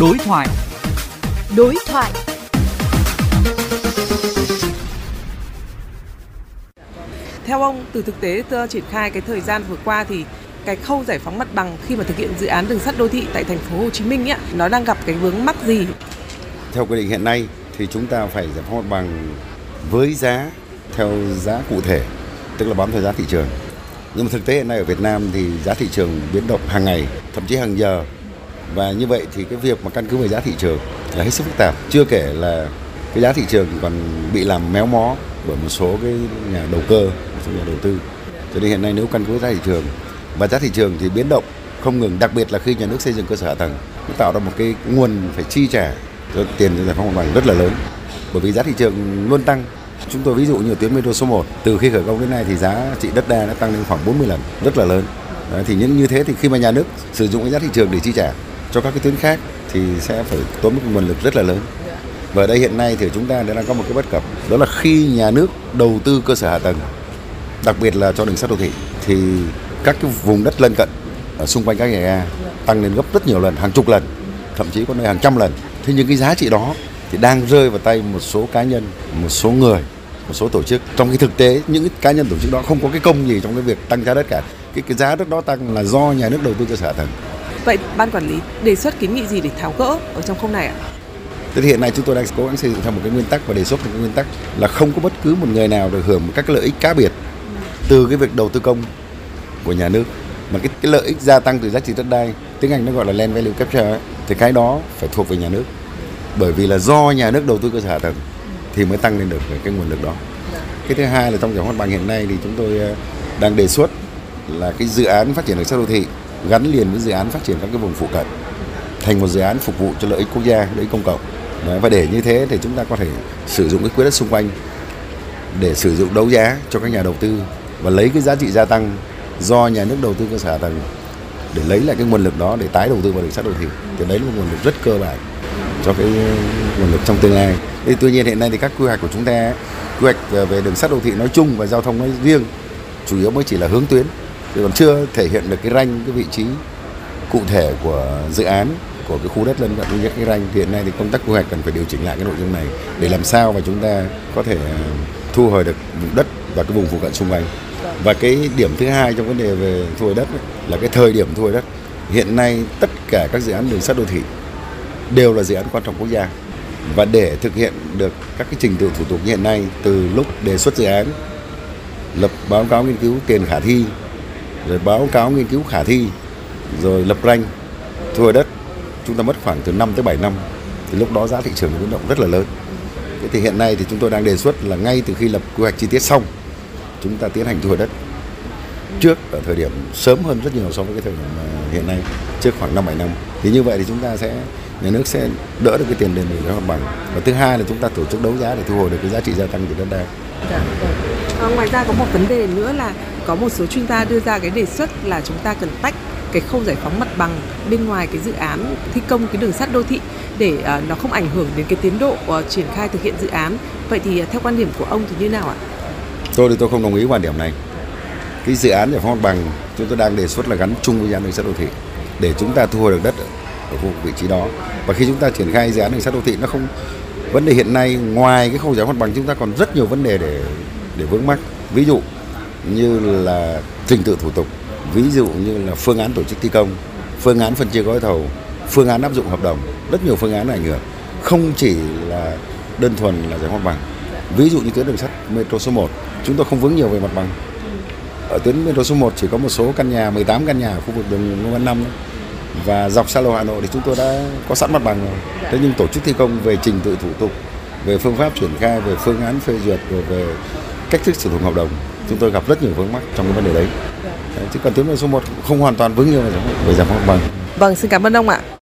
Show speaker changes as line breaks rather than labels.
Đối thoại.
Đối thoại.
Theo ông, từ thực tế triển khai cái thời gian vừa qua thì cái khâu giải phóng mặt bằng khi mà thực hiện dự án đường sắt đô thị tại thành phố Hồ Chí Minh ấy, nó đang gặp cái vướng mắc gì?
Theo quy định hiện nay thì chúng ta phải giải phóng mặt bằng với giá theo giá cụ thể, tức là bám theo giá thị trường. Nhưng mà thực tế hiện nay ở Việt Nam thì giá thị trường biến động hàng ngày, thậm chí hàng giờ. Và như vậy thì cái việc mà căn cứ vào giá thị trường là hết sức phức tạp. Chưa kể là cái giá thị trường còn bị làm méo mó bởi một số cái nhà đầu cơ, một số nhà đầu tư. Cho nên hiện nay nếu căn cứ giá thị trường và giá thị trường thì biến động không ngừng, đặc biệt là khi nhà nước xây dựng cơ sở hạ tầng, nó tạo ra một cái nguồn phải chi trả cho tiền cho giải phóng mặt bằng rất là lớn. Bởi vì giá thị trường luôn tăng. Chúng tôi ví dụ như tuyến metro số 1, từ khi khởi công đến nay thì giá trị đất đai đã tăng lên khoảng 40 lần, rất là lớn. Đấy, thì những như thế thì khi mà nhà nước sử dụng cái giá thị trường để chi trả cho các cái tuyến khác thì sẽ phải tốn một nguồn lực rất là lớn. Và ở đây hiện nay thì chúng ta đang có một cái bất cập, đó là khi nhà nước đầu tư cơ sở hạ tầng, đặc biệt là cho đường sắt đô thị thì các cái vùng đất lân cận ở xung quanh các nhà ga tăng lên gấp rất nhiều lần, hàng chục lần, thậm chí có nơi hàng trăm lần. Thế nhưng cái giá trị đó thì đang rơi vào tay một số cá nhân, một số người, một số tổ chức. Trong cái thực tế những cá nhân tổ chức đó không có cái công gì trong cái việc tăng giá đất cả. Cái, cái giá đất đó tăng là do nhà nước đầu tư cơ sở hạ tầng.
Vậy ban quản lý đề xuất kiến nghị gì để tháo gỡ ở trong khâu này ạ?
Thế thì hiện nay chúng tôi đang cố gắng xây dựng theo một cái nguyên tắc và đề xuất một cái nguyên tắc là không có bất cứ một người nào được hưởng các lợi ích cá biệt từ cái việc đầu tư công của nhà nước. Mà cái, cái lợi ích gia tăng từ giá trị đất đai tiếng Anh nó gọi là land value capture ấy, thì cái đó phải thuộc về nhà nước. Bởi vì là do nhà nước đầu tư cơ sở hạ tầng thì mới tăng lên được cái nguồn lực đó. Cái thứ hai là trong giải phóng mặt bằng hiện nay thì chúng tôi ờ, đang đề xuất là cái dự án phát triển đường sắt đô thị gắn liền với dự án phát triển các cái vùng phụ cận thành một dự án phục vụ cho lợi ích quốc gia lợi ích công cộng. Đấy, và để như thế thì chúng ta có thể sử dụng cái quỹ đất xung quanh để sử dụng đấu giá cho các nhà đầu tư và lấy cái giá trị gia tăng do nhà nước đầu tư cơ sở hạ tầng để lấy lại cái nguồn lực đó để tái đầu tư vào đường sắt đô thị. Thì đấy là một nguồn lực rất cơ bản cho cái nguồn lực trong tương lai. Thì tuy nhiên hiện nay thì các quy hoạch của chúng ta quy hoạch về đường sắt đô thị nói chung và giao thông nói riêng chủ yếu mới chỉ là hướng tuyến chứ còn chưa thể hiện được cái ranh cái vị trí cụ thể của dự án của cái khu đất lân cận với cái ranh thì hiện nay thì công tác quy hoạch cần phải điều chỉnh lại cái nội dung này để làm sao mà chúng ta có thể à, thu hồi được vùng đất và cái vùng phụ cận xung quanh. Và cái điểm thứ hai trong vấn đề về thu hồi đất ấy, là cái thời điểm thu hồi đất. Hiện nay tất cả các dự án đường sắt đô thị đều là dự án quan trọng quốc gia. Và để thực hiện được các cái trình tự thủ tục như hiện nay từ lúc đề xuất dự án lập báo cáo nghiên cứu tiền khả thi rồi báo cáo nghiên cứu khả thi rồi lập ranh thu hồi đất chúng ta mất khoảng từ 5 tới 7 năm thì lúc đó giá thị trường biến động rất là lớn thế thì hiện nay thì chúng tôi đang đề xuất là ngay từ khi lập quy hoạch chi tiết xong chúng ta tiến hành thu hồi đất trước ở thời điểm sớm hơn rất nhiều so với cái thời điểm à, hiện nay trước khoảng 5 7 năm. Thì như vậy thì chúng ta sẽ nhà nước sẽ đỡ được cái tiền đền bù giá mặt bằng. Và thứ hai là chúng ta tổ chức đấu giá để thu hồi được cái giá trị gia tăng của đất đai.
Dạ, à, ngoài ra có một vấn đề nữa là có một số chuyên gia đưa ra cái đề xuất là chúng ta cần tách cái khâu giải phóng mặt bằng bên ngoài cái dự án thi công cái đường sắt đô thị để ờ, nó không ảnh hưởng đến cái tiến độ ờ, triển khai thực hiện dự án. Vậy thì ờ, theo quan điểm của ông thì như nào ạ?
Tôi thì tôi không đồng ý quan điểm này. Cái dự án giải phóng mặt bằng chúng tôi đang đề xuất là gắn chung với dự án đường sắt đô thị để chúng ta thu hồi được đất ở, ở khu vị trí đó. Và khi chúng ta triển khai dự án đường sắt đô thị nó không vấn đề hiện nay ngoài cái khâu giải phóng mặt bằng chúng ta còn rất nhiều vấn đề để để vướng mắc. Ví dụ như là trình tự thủ tục, ví dụ như là phương án tổ chức thi công, phương án phân chia gói thầu, phương án áp dụng hợp đồng, rất nhiều phương án ảnh hưởng. Không chỉ là đơn thuần là giải phóng mặt bằng Ví dụ như tuyến đường sắt metro số 1, chúng tôi không vướng nhiều về mặt bằng. Ở tuyến metro số 1 chỉ có một số căn nhà, 18 căn nhà ở khu vực đường Ngô Văn Năm và dọc xa lộ Hà Nội thì chúng tôi đã có sẵn mặt bằng rồi. Thế nhưng tổ chức thi công về trình tự thủ tục, về phương pháp triển khai, về phương án phê duyệt, rồi về cách thức sử dụng hợp đồng, chúng tôi gặp rất nhiều vướng mắc trong cái vấn đề đấy. Chứ còn tuyến đường số 1 không hoàn toàn vướng nhiều về giải phóng mặt bằng.
Vâng, xin cảm ơn ông ạ.